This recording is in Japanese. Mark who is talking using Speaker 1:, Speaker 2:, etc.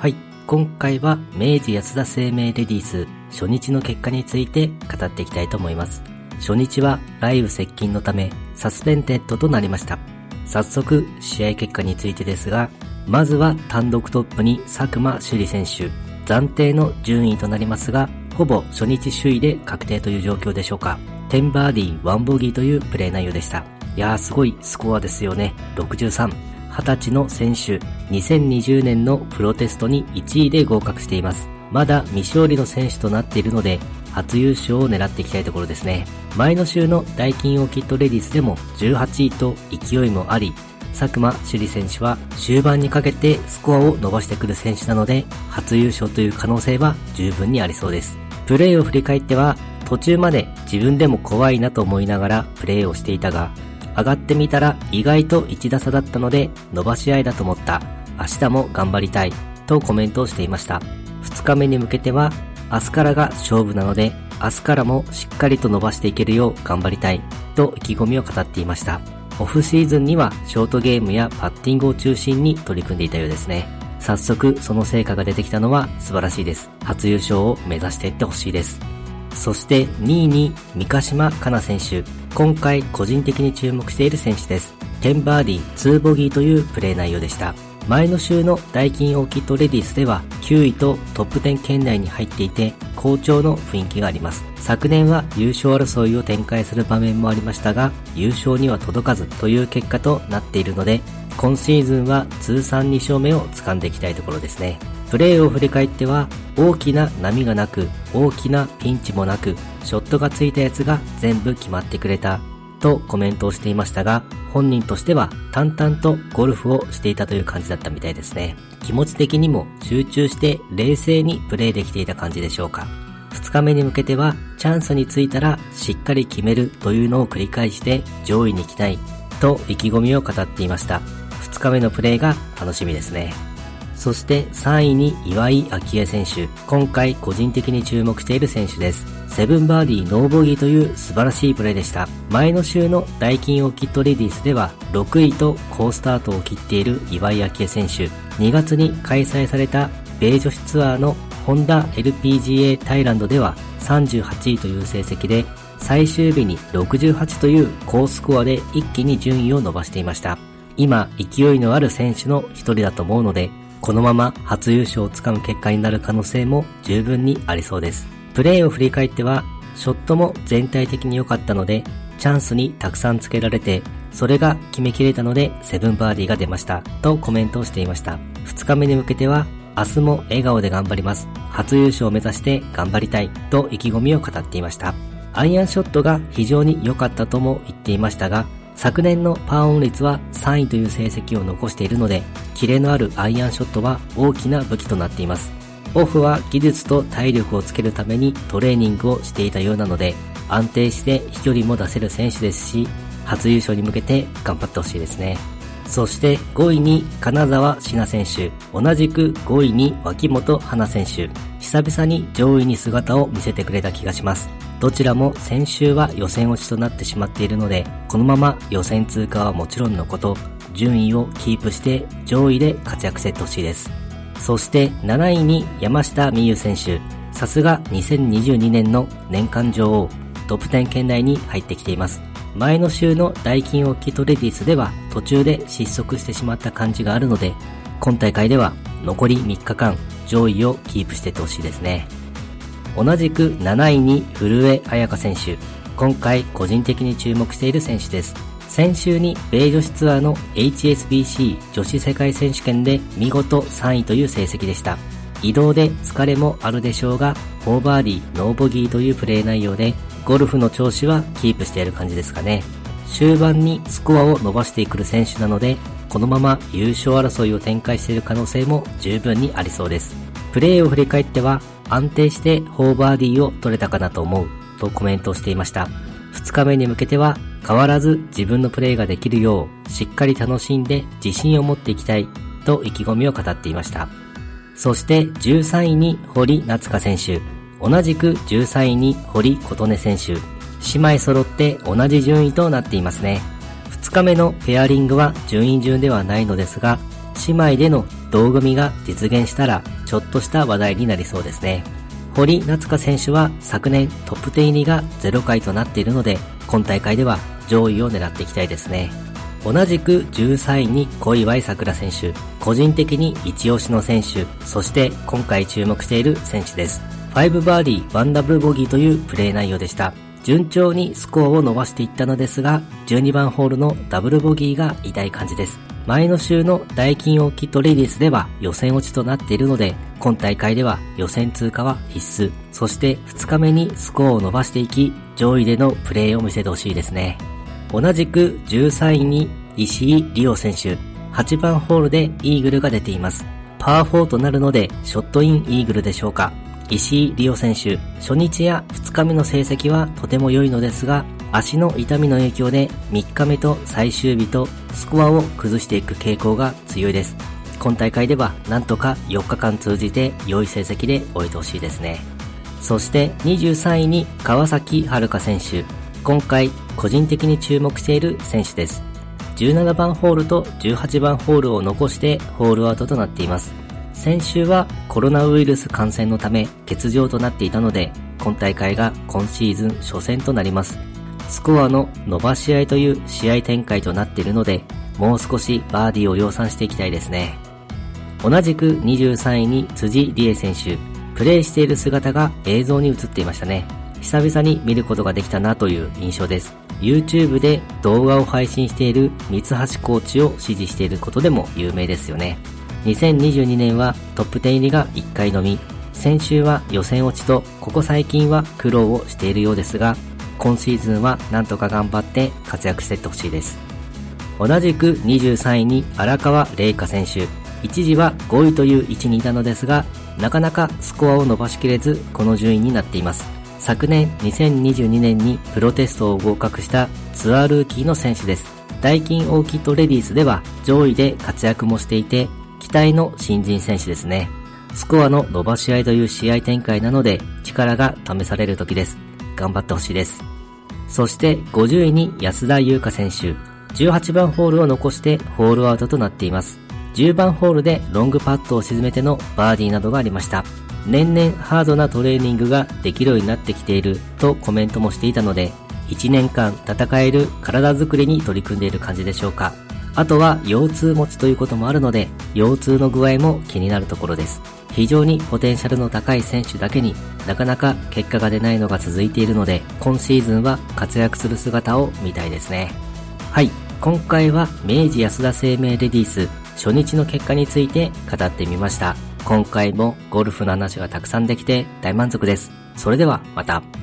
Speaker 1: はい、今回は明治安田生命レディース初日の結果について語っていきたいと思います。初日は雷雨接近のためサスペンデッドとなりました。早速試合結果についてですが、まずは単独トップに佐久間朱莉選手、暫定の順位となりますが、ほぼ初日首位で確定という状況でしょうか。10バーディー1ボギーというプレー内容でした。いやーすごいスコアですよね。63。20歳の選手、2020年のプロテストに1位で合格しています。まだ未勝利の選手となっているので、初優勝を狙っていきたいところですね。前の週のダイキンオーキッドレディスでも18位と勢いもあり、佐久間朱里選手は終盤にかけてスコアを伸ばしてくる選手なので、初優勝という可能性は十分にありそうです。プレーを振り返っては、途中まで自分でも怖いなと思いながらプレーをしていたが、上がってみたら意外と1打差だったので伸ばし合いだと思った。明日も頑張りたい。とコメントをしていました。2日目に向けては明日からが勝負なので明日からもしっかりと伸ばしていけるよう頑張りたい。と意気込みを語っていました。オフシーズンにはショートゲームやパッティングを中心に取り組んでいたようですね。早速その成果が出てきたのは素晴らしいです。初優勝を目指していってほしいです。そして2位に三ヶ島かな選手。今回個人的に注目している選手です。10バーディー2ボギーというプレー内容でした。前の週のダイキンオーキッドレディスでは9位とトップ10圏内に入っていて好調の雰囲気があります。昨年は優勝争いを展開する場面もありましたが優勝には届かずという結果となっているので今シーズンは通算2勝目を掴んでいきたいところですね。プレーを振り返っては大きな波がなく大きなピンチもなくショットがついたやつが全部決まってくれたとコメントをしていましたが本人としては淡々とゴルフをしていたという感じだったみたいですね。気持ち的にも集中して冷静にプレーできていた感じでしょうか。2日目に向けてはチャンスについたらしっかり決めるというのを繰り返して上位に行きたいと意気込みを語っていました。2日目のプレーが楽しみですね。そして3位に岩井明恵選手。今回個人的に注目している選手です。セブンバーディーノーボギーという素晴らしいプレーでした。前の週のダイキンオーキッドレディースでは6位と好スタートを切っている岩井明恵選手。2月に開催された米女子ツアーのホンダ LPGA タイランドでは38位という成績で最終日に68という高スコアで一気に順位を伸ばしていました。今、勢いのある選手の一人だと思うので、このまま初優勝をつかむ結果になる可能性も十分にありそうです。プレーを振り返っては、ショットも全体的に良かったので、チャンスにたくさんつけられて、それが決めきれたので、セブンバーディーが出ました。とコメントをしていました。2日目に向けては、明日も笑顔で頑張ります。初優勝を目指して頑張りたい。と意気込みを語っていました。アイアンショットが非常に良かったとも言っていましたが、昨年のパーオン率は3位という成績を残しているので、キレのあるアイアンショットは大きな武器となっています。オフは技術と体力をつけるためにトレーニングをしていたようなので、安定して飛距離も出せる選手ですし、初優勝に向けて頑張ってほしいですね。そして5位に金沢志奈選手、同じく5位に脇本花選手、久々に上位に姿を見せてくれた気がします。どちらも先週は予選落ちとなってしまっているので、このまま予選通過はもちろんのこと、順位をキープして上位で活躍してほしいです。そして7位に山下美優選手。さすが2022年の年間女王、トップ10圏内に入ってきています。前の週のダイキンオキトレディスでは途中で失速してしまった感じがあるので、今大会では残り3日間上位をキープしていってほしいですね。同じく7位に古江彩佳選手。今回個人的に注目している選手です。先週に米女子ツアーの HSBC 女子世界選手権で見事3位という成績でした。移動で疲れもあるでしょうが、4バーディー、ノーボギーというプレー内容で、ゴルフの調子はキープしている感じですかね。終盤にスコアを伸ばしてくる選手なので、このまま優勝争いを展開している可能性も十分にありそうです。プレーを振り返っては、安定して4バーディーを取れたかなと思うとコメントをしていました。2日目に向けては変わらず自分のプレーができるようしっかり楽しんで自信を持っていきたいと意気込みを語っていました。そして13位に堀夏香選手。同じく13位に堀琴音選手。姉妹揃って同じ順位となっていますね。2日目のペアリングは順位順ではないのですが、姉妹での同組が実現したら、ちょっとした話題になりそうですね。堀夏香選手は昨年トップ10入りが0回となっているので、今大会では上位を狙っていきたいですね。同じく13位に小祝さくら選手、個人的に一押しの選手、そして今回注目している選手です。5バーディー1ダブルボギーというプレー内容でした。順調にスコアを伸ばしていったのですが、12番ホールのダブルボギーが痛い感じです。前の週の大金オーキッドレディスでは予選落ちとなっているので、今大会では予選通過は必須。そして2日目にスコアを伸ばしていき、上位でのプレーを見せてほしいですね。同じく13位に石井リオ選手、8番ホールでイーグルが出ています。パー4となるので、ショットインイーグルでしょうか。石井リオ選手、初日や2日目の成績はとても良いのですが、足の痛みの影響で3日目と最終日とスコアを崩していく傾向が強いです。今大会ではなんとか4日間通じて良い成績で終えてほしいですね。そして23位に川崎遥選手。今回個人的に注目している選手です。17番ホールと18番ホールを残してホールアウトとなっています。先週はコロナウイルス感染のため欠場となっていたので、今大会が今シーズン初戦となります。スコアの伸ばし合いという試合展開となっているので、もう少しバーディーを量産していきたいですね。同じく23位に辻理恵選手、プレイしている姿が映像に映っていましたね。久々に見ることができたなという印象です。YouTube で動画を配信している三橋コーチを支持していることでも有名ですよね。2022年はトップ10入りが1回のみ、先週は予選落ちと、ここ最近は苦労をしているようですが、今シーズンはなんとか頑張って活躍していってほしいです。同じく23位に荒川玲香選手。一時は5位という位置にいたのですが、なかなかスコアを伸ばしきれず、この順位になっています。昨年2022年にプロテストを合格したツアールーキーの選手です。ダイキンオーキッドレディースでは上位で活躍もしていて、期待の新人選手ですね。スコアの伸ばし合いという試合展開なので力が試される時です。頑張ってほしいです。そして50位に安田優香選手。18番ホールを残してホールアウトとなっています。10番ホールでロングパットを沈めてのバーディーなどがありました。年々ハードなトレーニングができるようになってきているとコメントもしていたので、1年間戦える体づくりに取り組んでいる感じでしょうか。あとは腰痛持ちということもあるので、腰痛の具合も気になるところです。非常にポテンシャルの高い選手だけになかなか結果が出ないのが続いているので、今シーズンは活躍する姿を見たいですね。はい、今回は明治安田生命レディース初日の結果について語ってみました。今回もゴルフの話がたくさんできて大満足です。それではまた。